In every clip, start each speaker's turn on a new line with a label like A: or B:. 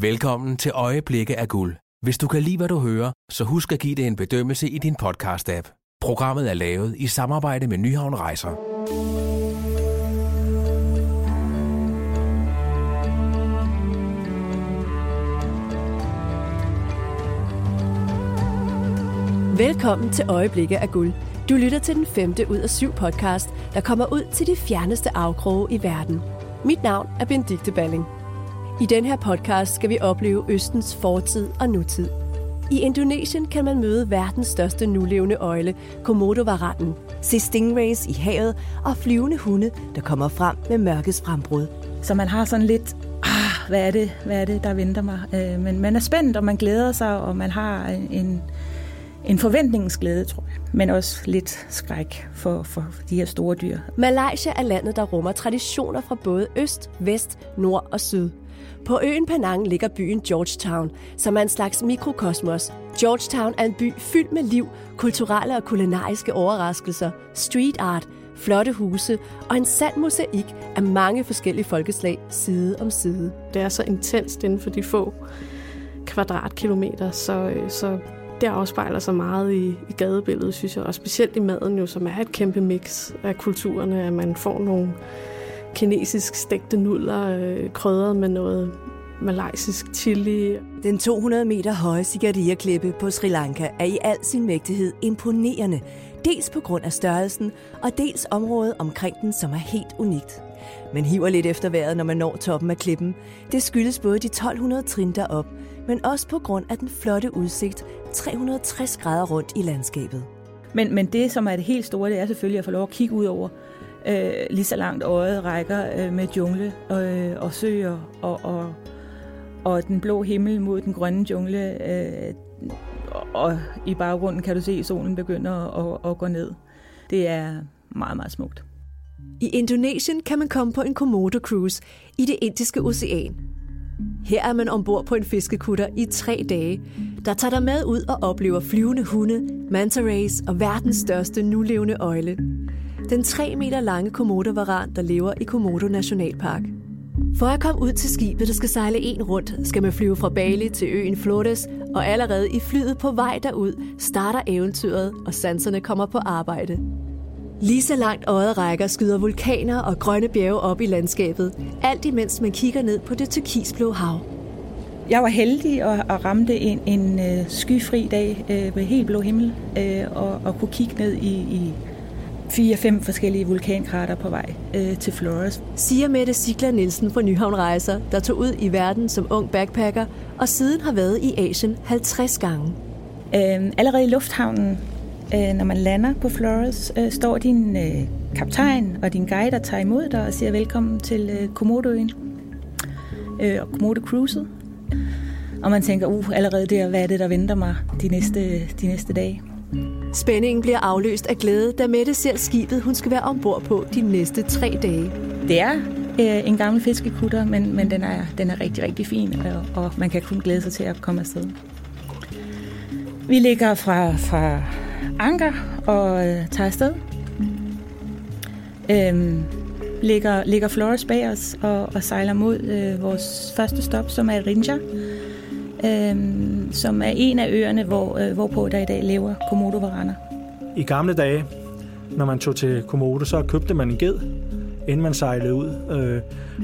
A: Velkommen til Øjeblikke af Guld. Hvis du kan lide, hvad du hører, så husk at give det en bedømmelse i din podcast-app. Programmet er lavet i samarbejde med Nyhavn Rejser.
B: Velkommen til Øjeblikke af Guld. Du lytter til den femte ud af syv podcast, der kommer ud til de fjerneste afkroge i verden. Mit navn er Benedikte Balling. I den her podcast skal vi opleve Østens fortid og nutid. I Indonesien kan man møde verdens største nulevende øjle, Komodo-varanen, se stingrays i havet og flyvende hunde, der kommer frem med mørkets frembrud.
C: Så man har sådan lidt, ah, hvad er det, hvad er det der venter mig? Øh, men man er spændt, og man glæder sig, og man har en, en forventningsglæde, tror jeg. Men også lidt skræk for, for de her store dyr.
B: Malaysia er landet, der rummer traditioner fra både øst, vest, nord og syd. På øen Penang ligger byen Georgetown, som er en slags mikrokosmos. Georgetown er en by fyldt med liv, kulturelle og kulinariske overraskelser, street art, flotte huse og en sand mosaik af mange forskellige folkeslag side om side.
D: Det er så intenst inden for de få kvadratkilometer, så, øh, så det afspejler sig meget i, i gadebilledet, synes jeg, og specielt i maden jo, som er et kæmpe mix af kulturerne, at man får nogle kinesisk stegte nudler øh, krydret med noget malaysisk chili.
B: Den 200 meter høje Sigaria-klippe på Sri Lanka er i al sin mægtighed imponerende, dels på grund af størrelsen, og dels området omkring den, som er helt unikt. Man hiver lidt efter vejret, når man når toppen af klippen. Det skyldes både de 1200 trin derop, men også på grund af den flotte udsigt 360 grader rundt i landskabet.
C: Men, men det, som er det helt store, det er selvfølgelig at få lov at kigge ud over øh, lige så langt øjet rækker øh, med jungle og, øh, og søer og, og, og den blå himmel mod den grønne jungle. Øh, og i baggrunden kan du se, at solen begynder at, at gå ned. Det er meget, meget smukt.
B: I Indonesien kan man komme på en Komodo-cruise i det indiske ocean. Her er man ombord på en fiskekutter i tre dage, der tager dig med ud og oplever flyvende hunde, manta rays og verdens største nulevende øjle. Den 3 meter lange komodovaran, der lever i Komodo Nationalpark. For at komme ud til skibet, der skal sejle en rundt, skal man flyve fra Bali til øen Flores, og allerede i flyet på vej derud starter eventyret, og sanserne kommer på arbejde. Lige så langt øjet rækker skyder vulkaner og grønne bjerge op i landskabet, alt imens man kigger ned på det turkisblå hav.
C: Jeg var heldig at, at ramte en, en øh, skyfri dag øh, med helt blå himmel øh, og, og kunne kigge ned i, i fire-fem forskellige vulkankrater på vej uh, til Flores.
B: Siger Mette Sigler Nielsen fra Nyhavn Rejser, der tog ud i verden som ung backpacker og siden har været i Asien 50 gange.
C: Uh, allerede i lufthavnen Øh, når man lander på Flores, øh, står din øh, kaptajn og din guide og tager imod dig og siger velkommen til øh, Komodoøen øh, og Komodo Cruiset. Og man tænker, uh, allerede der, hvad er det, der venter mig de næste, de næste dage?
B: Spændingen bliver afløst af glæde, da Mette ser skibet, hun skal være ombord på de næste tre dage.
C: Det er øh, en gammel fiskekutter, men, men den, er, den er rigtig, rigtig fin, og, og man kan kun glæde sig til at komme afsted. Vi ligger fra, fra anker og øh, tager afsted. Øhm, ligger, ligger Flores bag os og, og sejler mod øh, vores første stop, som er Rinja, øhm, som er en af øerne, hvor, øh, hvorpå der i dag lever komodo-varaner.
E: I gamle dage, når man tog til Komodo, så købte man en ged, inden man sejlede ud. Øh,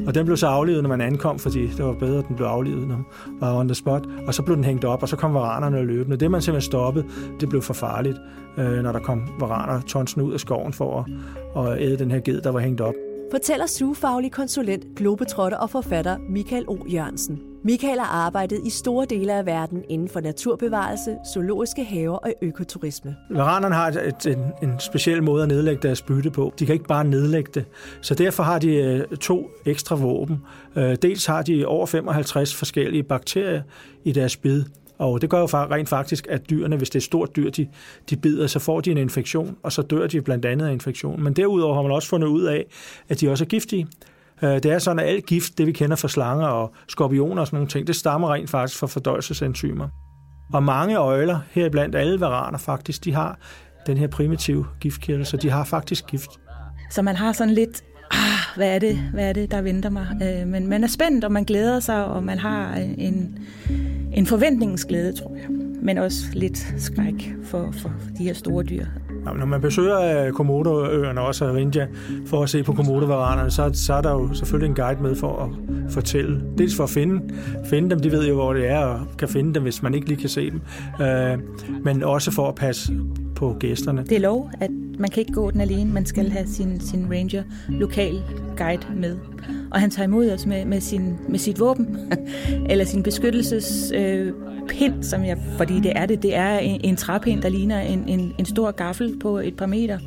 E: og den blev så aflevet, når man ankom, fordi det var bedre, at den blev aflevet, når man var on the spot. Og så blev den hængt op, og så kom varanerne løbende. Det, man simpelthen stoppede, det blev for farligt, øh, når der kom varaner tonsen ud af skoven for at, at æde den her ged, der var hængt op.
B: Fortæller sugefaglig konsulent, globetrotter og forfatter Michael O. Jørgensen. Michael har arbejdet i store dele af verden inden for naturbevarelse, zoologiske haver og økoturisme.
E: Varanerne har et, en, en speciel måde at nedlægge deres bytte på. De kan ikke bare nedlægge det. Så derfor har de øh, to ekstra våben. Øh, dels har de over 55 forskellige bakterier i deres bid. Og det gør jo rent faktisk, at dyrene, hvis det er et stort dyr, de, de bider, så får de en infektion, og så dør de blandt andet af infektion. Men derudover har man også fundet ud af, at de også er giftige. Øh, det er sådan, at alt gift, det vi kender fra slanger og skorpioner og sådan nogle ting, det stammer rent faktisk fra fordøjelsesenzymer. Og mange øjler, heriblandt alle varaner faktisk, de har den her primitive giftkirtel, så de har faktisk gift.
C: Så man har sådan lidt, ah, hvad er det, hvad er det der venter mig? Øh, men man er spændt, og man glæder sig, og man har øh, en, en forventningsglæde, tror jeg. Men også lidt skræk for, for de her store dyr.
E: Når man besøger øh, Komodoøerne, også af for at se på komodovaranerne, så, så er der jo selvfølgelig en guide med for at fortælle. Dels for at finde, finde dem, de ved jo, hvor det er, og kan finde dem, hvis man ikke lige kan se dem. Øh, men også for at passe på gæsterne.
C: Det er lov, at man kan ikke gå den alene. Man skal have sin, sin ranger, lokal guide med. Og han tager imod os med, med, sin, med sit våben, eller sin beskyttelses... Øh, pind, som jeg, fordi det er det, det er en, en træpind, der ligner en, en, en stor gaffel på et par meter.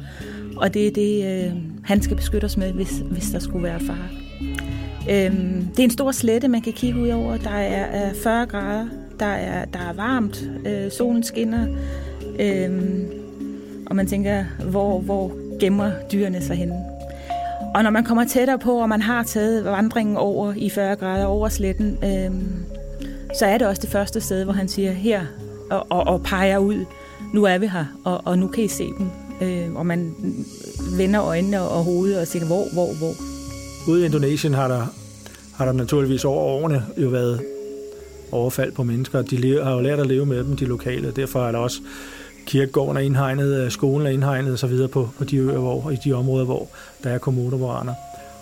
C: Og det er det, øh, han skal beskytte os med, hvis, hvis der skulle være far. Øhm, det er en stor slette, man kan kigge ud over. Der er, er 40 grader, der er, der er varmt, øh, solen skinner, øh, og man tænker, hvor, hvor gemmer dyrene sig henne? Og når man kommer tættere på, og man har taget vandringen over i 40 grader over sletten, øh, så er det også det første sted, hvor han siger her og, og, og peger ud, nu er vi her, og, og nu kan I se dem. Øh, og man vender øjnene og hovedet og siger, hvor, hvor, hvor.
E: Ude i Indonesien har der, har der naturligvis over årene jo været overfald på mennesker. De har jo lært at leve med dem, de lokale. Derfor er der også kirkegården er indhegnet, øh, skolen er indhegnet og så videre på, på de øer, hvor, i de områder, hvor der er kommuner,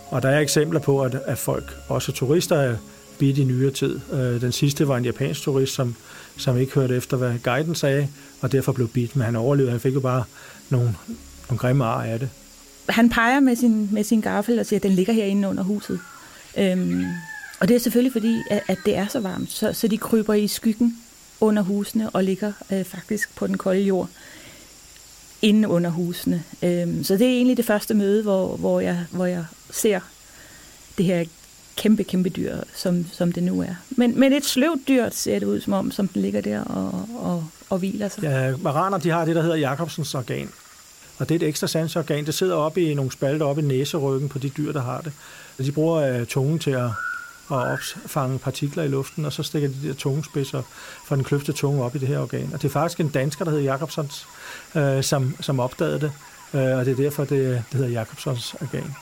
E: Og der er eksempler på, at, at folk, også turister, er bidt i nyere tid. Øh, den sidste var en japansk turist, som, som ikke hørte efter, hvad guiden sagde, og derfor blev bidt, men han overlevede. Han fik jo bare nogle, nogle grimme ar af det.
C: Han peger med sin, med sin gaffel og siger, at den ligger herinde under huset. Øhm, og det er selvfølgelig fordi, at, at det er så varmt, så, så de kryber i skyggen under husene og ligger øh, faktisk på den kolde jord inde under husene. Øhm, så det er egentlig det første møde, hvor, hvor, jeg, hvor jeg ser det her kæmpe, kæmpe dyr, som, som det nu er. Men, men et sløvt dyr ser det ud som om, som den ligger der og, og, og hviler sig.
E: Ja, maraner, de har det, der hedder Jacobsens organ. Og det er et ekstra sansorgan. Det sidder oppe i nogle spalter oppe i næseryggen på de dyr, der har det. De bruger øh, tungen til at, at opfange partikler i luften, og så stikker de der tungespidser fra den kløfte tunge op i det her organ. Og det er faktisk en dansker, der hedder Jacobsons, øh, som, som opdagede det. øh, og det er derfor, det, det hedder Jacobsons organ.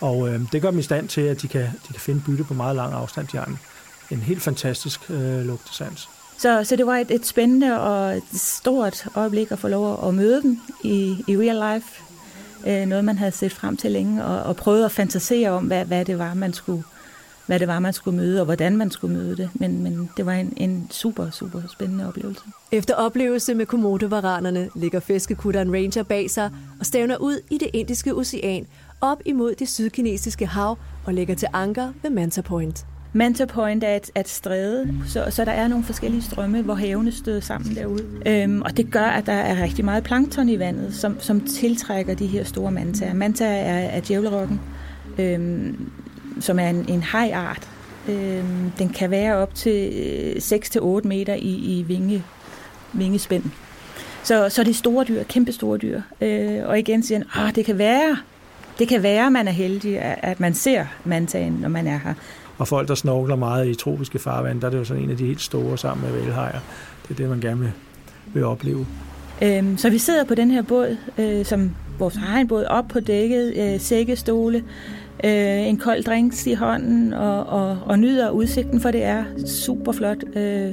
E: Og øh, det gør dem i stand til, at de kan, de kan finde bytte på meget lang afstand. De har en, en helt fantastisk øh, lugtesans.
C: Så, så det var et, et spændende og et stort øjeblik at få lov at møde dem i, i real life. Øh, noget, man havde set frem til længe, og, og prøvet at fantasere om, hvad, hvad det var, man skulle hvad det var, man skulle møde, og hvordan man skulle møde det. Men, men det var en, en super, super spændende oplevelse.
B: Efter oplevelse med komodovaranerne ligger fiskekutteren Ranger bag sig og stævner ud i det indiske ocean op imod det sydkinesiske hav og lægger til anker ved Manta Point.
C: Manta Point er et, et stræde, så, så der er nogle forskellige strømme, hvor havene støder sammen derude. Øhm, og det gør, at der er rigtig meget plankton i vandet, som, som tiltrækker de her store mantaer. Manta er, er djævlerokken, øhm, som er en, en hajart. Øhm, den kan være op til 6-8 øh, meter i, i vinge, vingespænd. Så, så det er store dyr, kæmpe store dyr. Øh, og igen siger han, ah, det kan være, det kan være, at man er heldig, at man ser mantagen, når man er her.
E: Og folk, der snorkler meget i tropiske farvand, der er det jo sådan en af de helt store sammen med vælhajer. Det er det, man gerne vil, vil opleve.
C: Øhm, så vi sidder på den her båd, øh, som vores egen båd, op på dækket, øh, sækkestole, øh, en kold drinks i hånden og, og, og nyder udsigten, for det er super flot. Øh,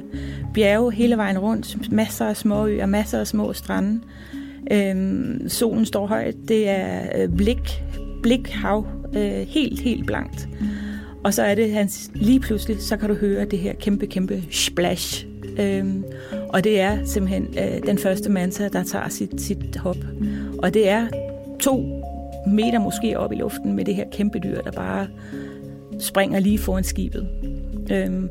C: bjerge hele vejen rundt, masser af små øer, masser af små strande. Øh, solen står højt, det er øh, blik, blikhav, øh, helt, helt blankt. Og så er det hans, lige pludselig, så kan du høre det her kæmpe, kæmpe splash. Øhm, og det er simpelthen øh, den første manta, der tager sit, sit hop. Og det er to meter måske op i luften med det her kæmpe dyr, der bare springer lige foran skibet. Øhm,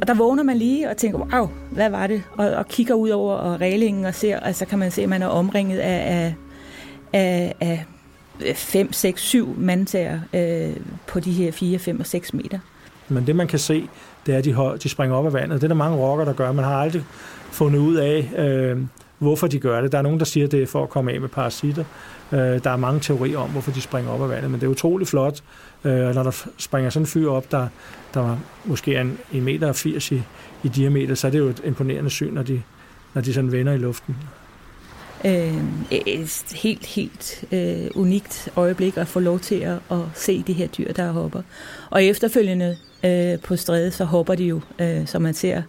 C: og der vågner man lige og tænker, wow, hvad var det? Og, og kigger ud over og reglingen og ser, altså kan man se, at man er omringet af, af, af, af 5, 6, 7 mandtager øh, på de her 4, 5 og 6 meter.
E: Men det man kan se, det er, at de, de springer op af vandet. Det er der mange rokker, der gør. Man har aldrig fundet ud af, øh, hvorfor de gør det. Der er nogen, der siger, at det er for at komme af med parasitter. Øh, der er mange teorier om, hvorfor de springer op af vandet, men det er utrolig flot, øh, når der springer sådan en fyr op, der, der måske er en, en meter og 80 i, i diameter, så er det jo et imponerende syn, når de, når de sådan vender i luften.
C: øh, et helt, helt øh, unikt øjeblik at få lov til at, at se de her dyr, der hopper. Og efterfølgende øh, på strædet, så hopper de jo, øh, som man ser,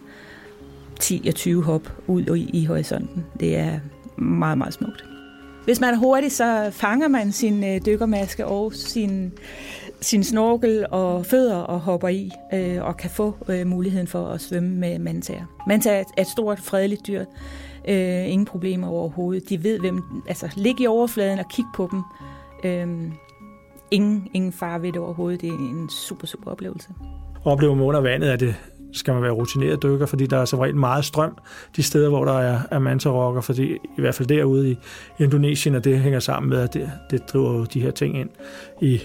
C: 10 og 20 hop ud i, i horisonten. Det er meget, meget smukt. Hvis man er hurtig, så fanger man sin øh, dykkermaske og sin, sin snorkel og fødder og hopper i, øh, og kan få øh, muligheden for at svømme med mantager. Mantager er et stort, fredeligt dyr. Øh, ingen problemer overhovedet. De ved, hvem... Altså, ligge i overfladen og kigge på dem. Øh, ingen, ingen far ved det overhovedet. Det er en super, super oplevelse.
E: Oplever man under vandet, er det skal man være rutineret dykker, fordi der er som regel meget strøm de steder, hvor der er, er mantarokker, fordi i hvert fald derude i Indonesien, og det hænger sammen med, at det, det driver de her ting ind i,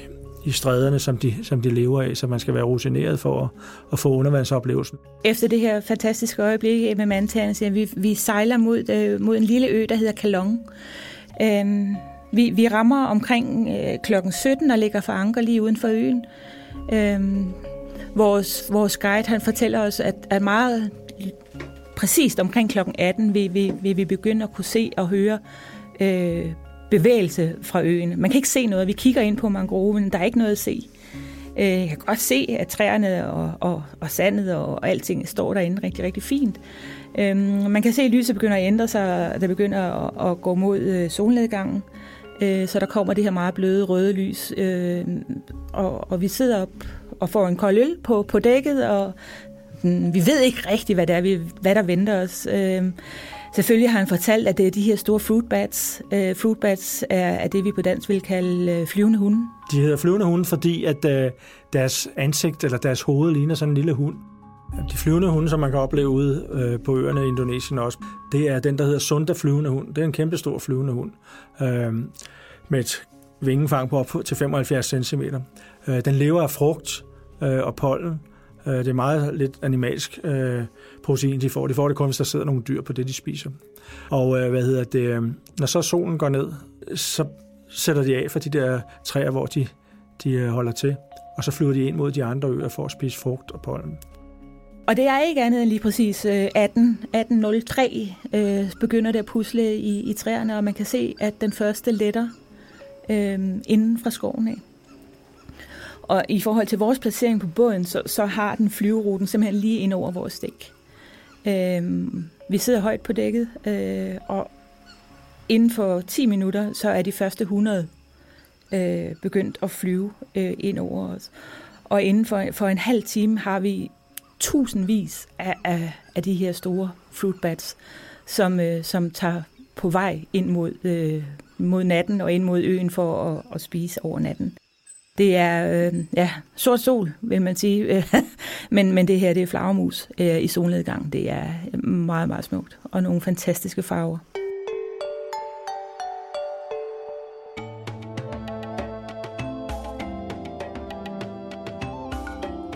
E: i stræderne, som de, som de lever af, så man skal være rutineret for at, at få undervandsoplevelsen.
C: Efter det her fantastiske øjeblik eh, med mantagerne, så vi, vi sejler mod, øh, mod en lille ø, der hedder Kalong. Øhm, vi, vi rammer omkring øh, klokken 17 og ligger for anker lige uden for øen. Øhm, vores, vores guide han fortæller os, at, at meget præcist omkring kl. 18 vil, vil, vil vi begynde at kunne se og høre øh, bevægelse fra øen. Man kan ikke se noget. Vi kigger ind på mangroven, der er ikke noget at se. Øh, jeg kan godt se, at træerne og, og, og sandet og, og alting står derinde rigtig, rigtig fint. Øh, man kan se, at lyset begynder at ændre sig, der begynder at, at gå mod øh, solnedgangen. Øh, så der kommer det her meget bløde røde lys, øh, og, og vi sidder op og får en kold øl på, på dækket, og mm, vi ved ikke rigtigt, hvad, det er, vi, hvad der venter os. Øh, selvfølgelig har han fortalt, at det er de her store fruit bats. Øh, fruit bats er, er det, vi på dansk vil kalde øh, flyvende hunde.
E: De hedder flyvende hunde, fordi at øh, deres ansigt eller deres hoved ligner sådan en lille hund. De flyvende hunde, som man kan opleve ude øh, på øerne i Indonesien også, det er den, der hedder Sunda flyvende hund. Det er en kæmpe stor flyvende hund øh, med et vingefang på op til 75 cm. Øh, den lever af frugt, øh, og pollen. Øh, det er meget lidt animalsk øh, protein, de får. De får det kun, hvis der sidder nogle dyr på det, de spiser. Og øh, hvad hedder det, øh, når så solen går ned, så sætter de af for de der træer, hvor de, de øh, holder til. Og så flyver de ind mod de andre øer for at spise frugt og pollen.
C: Og det er ikke andet end lige præcis øh, 18, 18.03 øh, begynder det at pusle i, i træerne, og man kan se, at den første letter øh, inden fra skoven af. Og i forhold til vores placering på båden, så, så har den flyveruten simpelthen lige ind over vores dæk. Øh, vi sidder højt på dækket, øh, og inden for 10 minutter, så er de første 100 øh, begyndt at flyve øh, ind over os. Og inden for, for en halv time har vi tusindvis af, af, af de her store fruit bats, som, øh, som tager på vej ind mod, øh, mod natten og ind mod øen for at, at spise over natten. Det er øh, ja, sort sol, vil man sige. men, men det her, det er flagermus øh, i solnedgang. Det er meget, meget smukt. Og nogle fantastiske farver.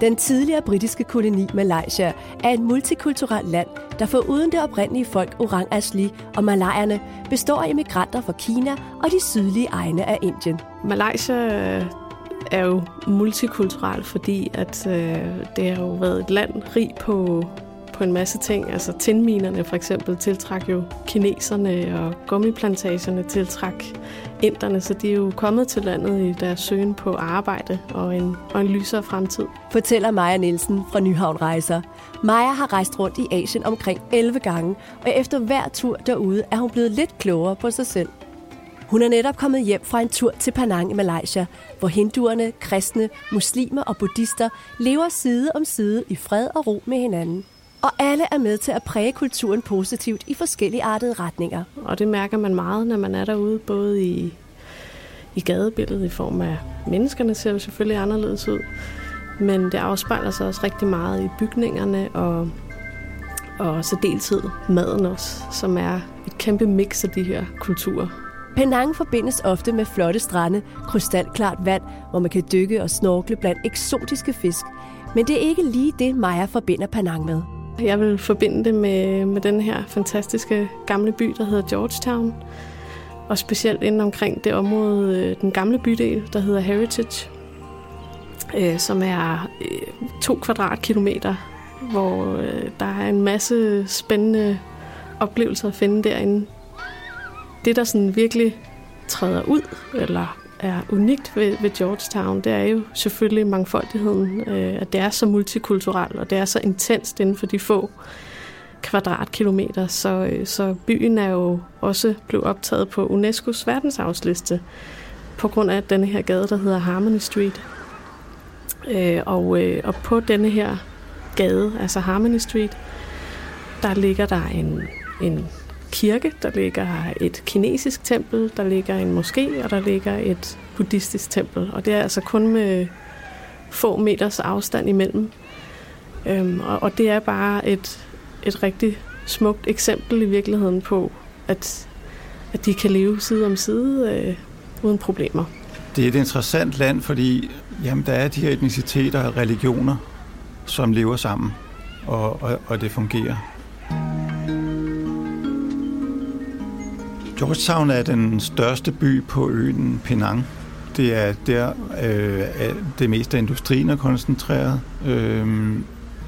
B: Den tidligere britiske koloni Malaysia er et multikulturelt land, der for uden det oprindelige folk Orang Asli og malayerne består af immigranter fra Kina og de sydlige egne af Indien.
D: Malaysia er jo multikulturel, fordi at øh, det har jo været et land rig på, på en masse ting. Altså tindminerne for eksempel tiltrak jo kineserne, og gummiplantagerne tiltrak inderne, så de er jo kommet til landet i deres søgen på arbejde og en, og en lysere fremtid.
B: Fortæller Maja Nielsen fra Nyhavn Rejser. Maja har rejst rundt i Asien omkring 11 gange, og efter hver tur derude er hun blevet lidt klogere på sig selv. Hun er netop kommet hjem fra en tur til Penang i Malaysia, hvor hinduerne, kristne, muslimer og buddhister lever side om side i fred og ro med hinanden. Og alle er med til at præge kulturen positivt i forskellige artede retninger.
D: Og det mærker man meget, når man er derude, både i, i gadebilledet i form af menneskerne ser jo selvfølgelig anderledes ud, men det afspejler sig også rigtig meget i bygningerne og, og så deltid maden også, som er et kæmpe mix af de her kulturer.
B: Penang forbindes ofte med flotte strande, krystalklart vand, hvor man kan dykke og snorkle blandt eksotiske fisk. Men det er ikke lige det, Maja forbinder Penang med.
D: Jeg vil forbinde det med, med den her fantastiske gamle by, der hedder Georgetown. Og specielt inden omkring det område, øh, den gamle bydel, der hedder Heritage, øh, som er øh, to kvadratkilometer, hvor øh, der er en masse spændende oplevelser at finde derinde det, der sådan virkelig træder ud, eller er unikt ved, ved Georgetown, det er jo selvfølgelig mangfoldigheden, øh, at det er så multikulturelt, og det er så intenst inden for de få kvadratkilometer, så, øh, så byen er jo også blevet optaget på UNESCO's verdensarvsliste på grund af denne her gade, der hedder Harmony Street. Øh, og, øh, og på denne her gade, altså Harmony Street, der ligger der en, en kirke, der ligger et kinesisk tempel, der ligger en moské, og der ligger et buddhistisk tempel. Og det er altså kun med få meters afstand imellem. Øhm, og, og det er bare et, et rigtig smukt eksempel i virkeligheden på, at, at de kan leve side om side øh, uden problemer.
F: Det er et interessant land, fordi jamen, der er de her etniciteter og religioner, som lever sammen, og, og, og det fungerer. Georgetown er den største by på øen Penang. Det er der, øh, det meste af industrien er koncentreret. Øh,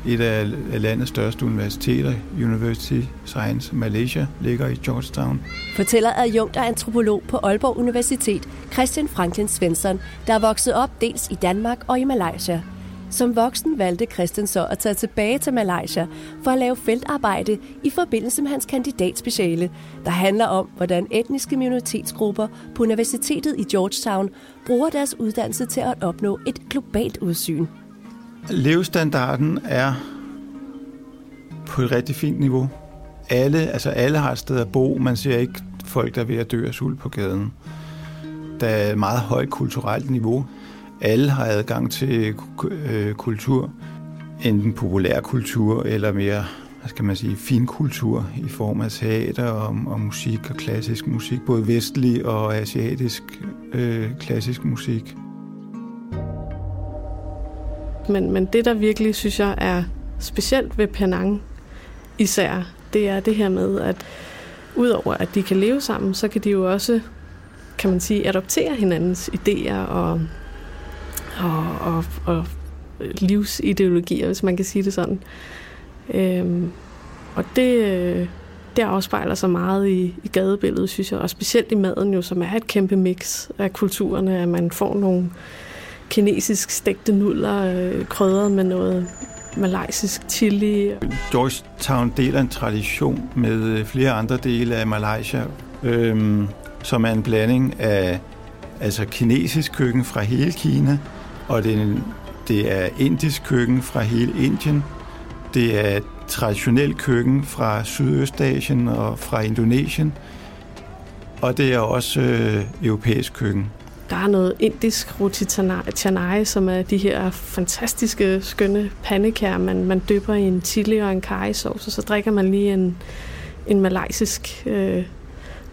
F: et af landets største universiteter, University Science Malaysia, ligger i Georgetown.
B: Fortæller adjunkt og antropolog på Aalborg Universitet, Christian Franklin Svensson, der er vokset op dels i Danmark og i Malaysia. Som voksen valgte Christian så at tage tilbage til Malaysia for at lave feltarbejde i forbindelse med hans kandidatspeciale, der handler om, hvordan etniske minoritetsgrupper på Universitetet i Georgetown bruger deres uddannelse til at opnå et globalt udsyn.
F: Levestandarden er på et rigtig fint niveau. Alle, altså alle har et sted at bo. Man ser ikke folk, der er ved at dø af sult på gaden. Der er et meget højt kulturelt niveau. Alle har adgang til øh, kultur. Enten populær kultur eller mere hvad skal man sige, fin kultur i form af teater og, og musik og klassisk musik, både vestlig og asiatisk øh, klassisk musik.
D: Men, men det, der virkelig synes jeg er specielt ved Penang især, det er det her med, at udover at de kan leve sammen, så kan de jo også, kan man sige, adoptere hinandens idéer og, og, og, og livsideologier, hvis man kan sige det sådan. Øhm, og det, øh, det afspejler sig meget i, i gadebilledet, synes jeg, og specielt i maden jo, som er et kæmpe mix af kulturerne, at man får nogle kinesisk stegte nudler, øh, krydret med noget malaysisk chili.
F: Georgetown deler en tradition med øh, flere andre dele af Malaysia, øhm, som er en blanding af altså kinesisk køkken fra hele Kina, og det er, en, det er indisk køkken fra hele Indien. Det er traditionel køkken fra Sydøstasien og fra Indonesien. Og det er også øh, europæisk køkken.
D: Der er noget indisk roti chennai, som er de her fantastiske, skønne pandekær, man, man dypper i en chili og en curry og så drikker man lige en, en malaysisk øh,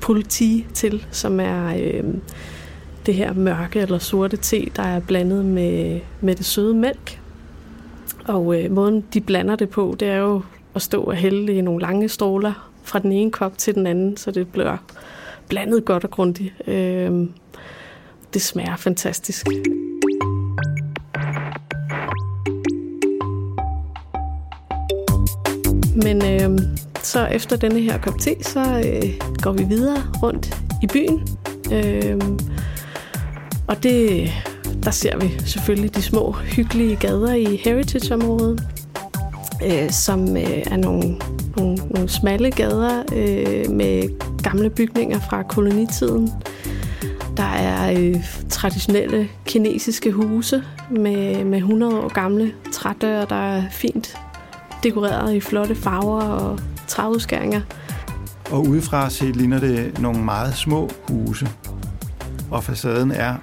D: pulti til, som er øh, det her mørke eller sorte te, der er blandet med, med det søde mælk. Og øh, måden, de blander det på, det er jo at stå og hælde i nogle lange stråler fra den ene kop til den anden, så det bliver blandet godt og grundigt. Øh, det smager fantastisk. Men øh, så efter denne her kop te, så øh, går vi videre rundt i byen. Øh, og det, der ser vi selvfølgelig de små hyggelige gader i Heritage-området, øh, som øh, er nogle, nogle, nogle smalle gader øh, med gamle bygninger fra kolonitiden. Der er øh, traditionelle kinesiske huse med, med 100 år gamle trædøre, der er fint dekoreret i flotte farver og træudskæringer.
F: Og udefra set ligner det nogle meget små huse, og facaden er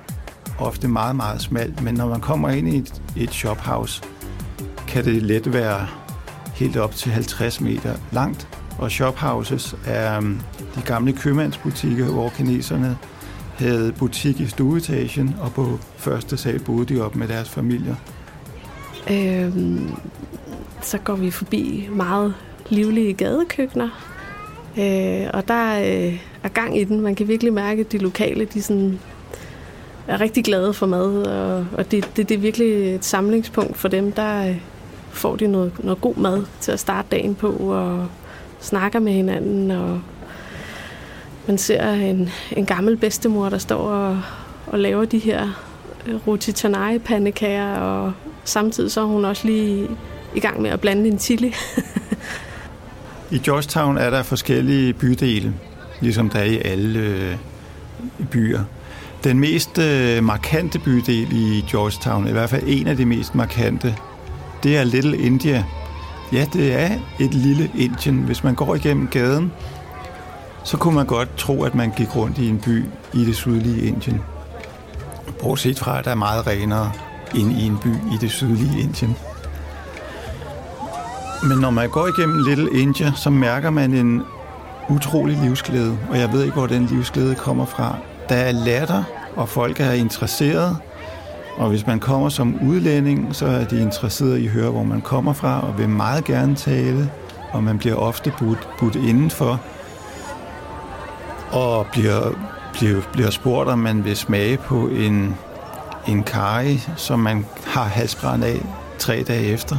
F: ofte meget, meget smalt, men når man kommer ind i et, et shophouse, kan det let være helt op til 50 meter langt. Og shophouses er øhm, de gamle købmandsbutikker, hvor kineserne havde butik i stueetagen, og på første sal boede de op med deres familier.
D: Øhm, så går vi forbi meget livlige gadekøkkener, øh, og der øh, er gang i den. Man kan virkelig mærke, at de lokale de sådan, er rigtig glade for mad, og, og det, det, det er virkelig et samlingspunkt for dem. Der øh, får de noget, noget god mad til at starte dagen på, og snakker med hinanden, og man ser en, en gammel bedstemor, der står og, og laver de her øh, roti pandekager og samtidig så er hun også lige i gang med at blande en chili.
F: I Georgetown er der forskellige bydele, ligesom der er i alle øh, byer. Den mest øh, markante bydel i Georgetown, i hvert fald en af de mest markante, det er Little India. Ja, det er et lille Indien. Hvis man går igennem gaden, så kunne man godt tro, at man gik rundt i en by i det sydlige Indien. Bortset fra, at der er meget renere end i en by i det sydlige Indien. Men når man går igennem Little India, så mærker man en utrolig livsglæde, og jeg ved ikke, hvor den livsglæde kommer fra. Der er latter, og folk er interesseret, og hvis man kommer som udlænding, så er de interesseret i at høre, hvor man kommer fra, og vil meget gerne tale, og man bliver ofte budt, budt indenfor, og bliver, bliver, bliver spurgt, om man vil smage på en, en kari, som man har halsbrand af tre dage efter.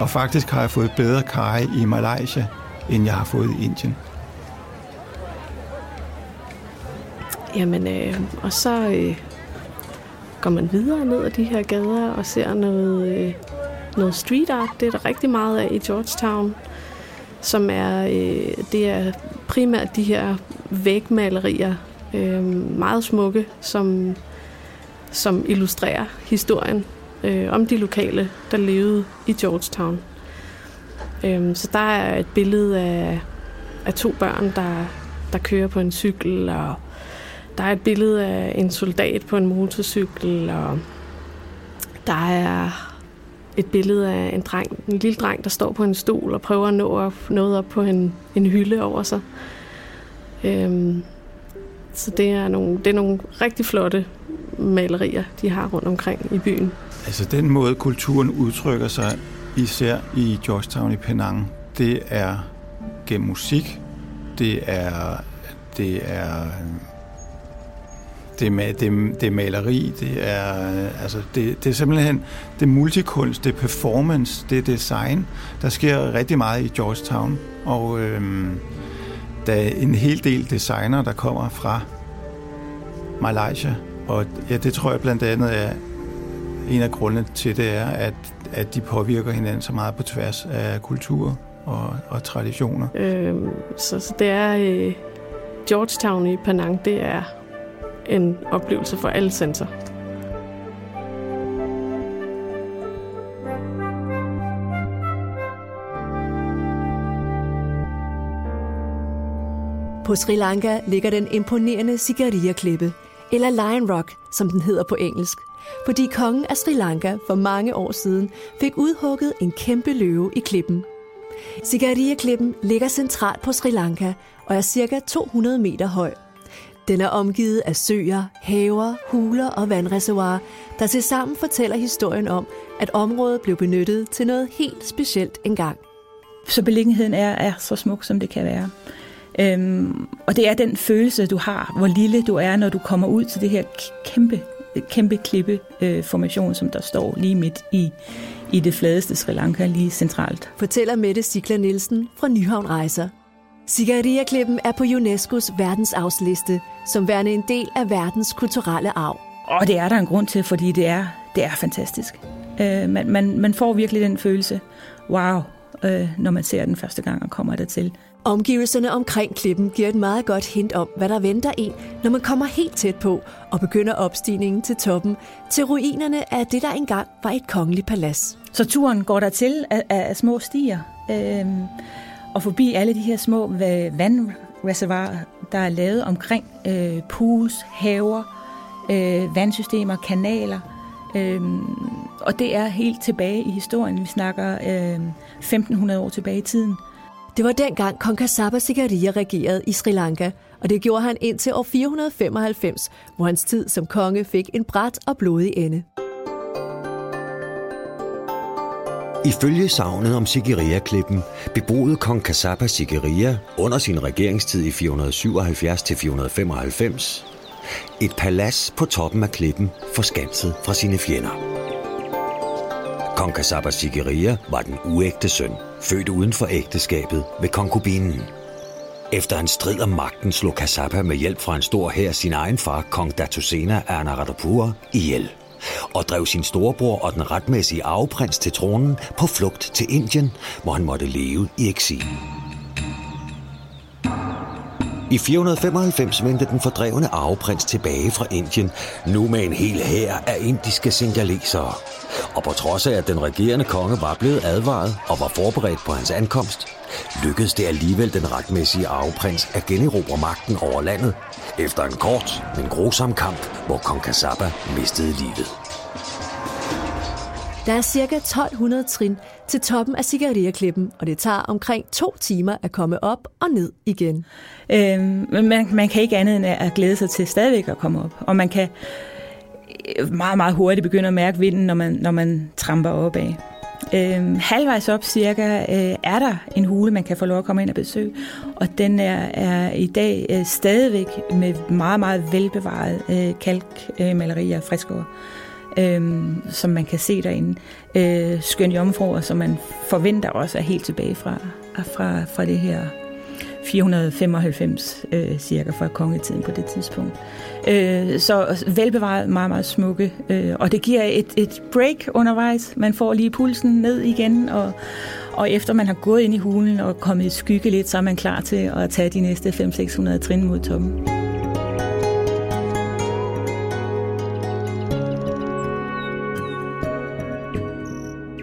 F: Og faktisk har jeg fået bedre kari i Malaysia, end jeg har fået i Indien.
D: Jamen, øh, og så øh, går man videre ned ad de her gader og ser noget, øh, noget street art. Det er der rigtig meget af i Georgetown, som er, øh, det er primært de her vægmalerier, øh, meget smukke, som, som illustrerer historien øh, om de lokale, der levede i Georgetown. Øh, så der er et billede af, af to børn, der, der kører på en cykel, og der er et billede af en soldat på en motorcykel, og der er et billede af en, dreng, en lille dreng, der står på en stol og prøver at nå op, noget op på en, en hylde over sig. Øhm, så det er, nogle, det er nogle rigtig flotte malerier, de har rundt omkring i byen.
F: Altså den måde, kulturen udtrykker sig, især i Georgetown i Penang, det er gennem musik, det er, det er det det, det er maleri, det er, altså det, det er simpelthen det er multikunst, det er performance, det er design. Der sker rigtig meget i Georgetown, og øhm, der er en hel del designer, der kommer fra Malaysia, og ja, det tror jeg blandt andet er en af grundene til det er, at, at de påvirker hinanden så meget på tværs af kultur og, og traditioner.
D: Øhm, så, så det er øh, Georgetown i Penang, det er en oplevelse for alle sensorer.
B: På Sri Lanka ligger den imponerende Sigiriya-klippe, eller Lion Rock, som den hedder på engelsk, fordi kongen af Sri Lanka for mange år siden fik udhugget en kæmpe løve i klippen. Sigiriya-klippen ligger centralt på Sri Lanka og er cirka 200 meter høj. Den er omgivet af søer, haver, huler og vandreservoirer, der til sammen fortæller historien om, at området blev benyttet til noget helt specielt engang.
C: Så beliggenheden er, er så smuk, som det kan være. Øhm, og det er den følelse, du har, hvor lille du er, når du kommer ud til det her kæmpe, kæmpe klippeformation, øh, som der står lige midt i, i det fladeste Sri Lanka, lige centralt.
B: Fortæller Mette Sikler Nielsen fra Nyhavn Rejser. Sigariya-klippen er på UNESCO's verdensarvsliste, som værende en del af verdens kulturelle arv.
C: Og det er der en grund til, fordi det er, det er fantastisk. Øh, man, man, man får virkelig den følelse, wow, øh, når man ser den første gang og kommer der til.
B: Omgivelserne omkring klippen giver et meget godt hint om, hvad der venter en, når man kommer helt tæt på og begynder opstigningen til toppen, til ruinerne af det, der engang var et kongeligt palads.
C: Så turen går der til af, af små stier, øh, og forbi alle de her små vandreservoirer, der er lavet omkring øh, pools, haver, øh, vandsystemer, kanaler. Øh, og det er helt tilbage i historien. Vi snakker øh, 1500 år tilbage i tiden.
B: Det var dengang kong Kassaba Sigariya regerede i Sri Lanka, og det gjorde han indtil år 495, hvor hans tid som konge fik en bræt og blodig ende.
G: Ifølge savnet om Sigiriya-klippen beboede kong Kasapa Sigiriya under sin regeringstid i 477-495 et palads på toppen af klippen forskanset fra sine fjender. Kong Kasapa Sigiriya var den uægte søn, født uden for ægteskabet ved konkubinen. Efter en strid om magten slog Kassapa med hjælp fra en stor hær sin egen far, kong Datusena Anaradapura, ihjel og drev sin storebror og den retmæssige arveprins til tronen på flugt til Indien, hvor han måtte leve i eksil. I 495 vendte den fordrevne arveprins tilbage fra Indien, nu med en hel hær af indiske singalesere. Og på trods af, at den regerende konge var blevet advaret og var forberedt på hans ankomst, lykkedes det alligevel den retmæssige arveprins at generobre magten over landet, efter en kort, men grusom kamp, hvor kong Kassapa mistede livet.
B: Der er ca. 1200 trin til toppen af Sigariya-klippen, og det tager omkring to timer at komme op og ned igen.
C: Øhm, man, man kan ikke andet end at glæde sig til stadigvæk at komme op. Og man kan øh, meget, meget hurtigt begynde at mærke vinden, når man, når man tramper opad. Øhm, halvvejs op cirka øh, er der en hule, man kan få lov at komme ind og besøge, og den er, er i dag øh, stadigvæk med meget, meget velbevaret øh, kalkmalerier og friskår, øh, som man kan se derinde. Øh, skøn jomfruer, som man forventer også er helt tilbage fra, fra, fra det her 495 øh, cirka fra kongetiden på det tidspunkt. Øh, så velbevaret, meget, meget smukke. Øh, og det giver et, et break undervejs. Man får lige pulsen ned igen, og, og efter man har gået ind i hulen og kommet i skygge lidt, så er man klar til at tage de næste 500-600 trin mod toppen.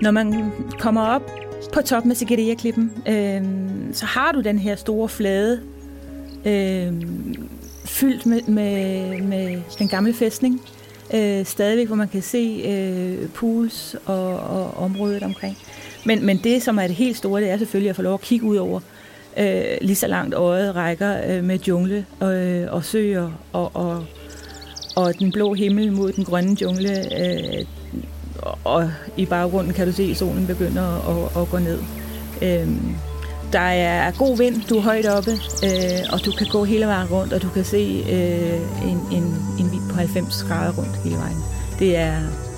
C: Når man kommer op på toppen af Sigiriya-klippen, øh, så har du den her store flade, øh, fyldt med, med, med den gamle fæstning, øh, stadigvæk, hvor man kan se øh, pools og, og området omkring. Men, men det, som er det helt store, det er selvfølgelig at få lov at kigge ud over øh, lige så langt øjet rækker øh, med jungle øh, og søer og, og, og den blå himmel mod den grønne jungle. Øh, og i baggrunden kan du se, at solen begynder at, at gå ned. Øh, der er god vind, du er højt oppe, øh, og du kan gå hele vejen rundt, og du kan se øh, en, en, en vid på 90 grader rundt hele vejen. Det er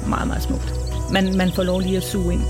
C: meget, meget smukt. Man, man får lov lige at suge ind.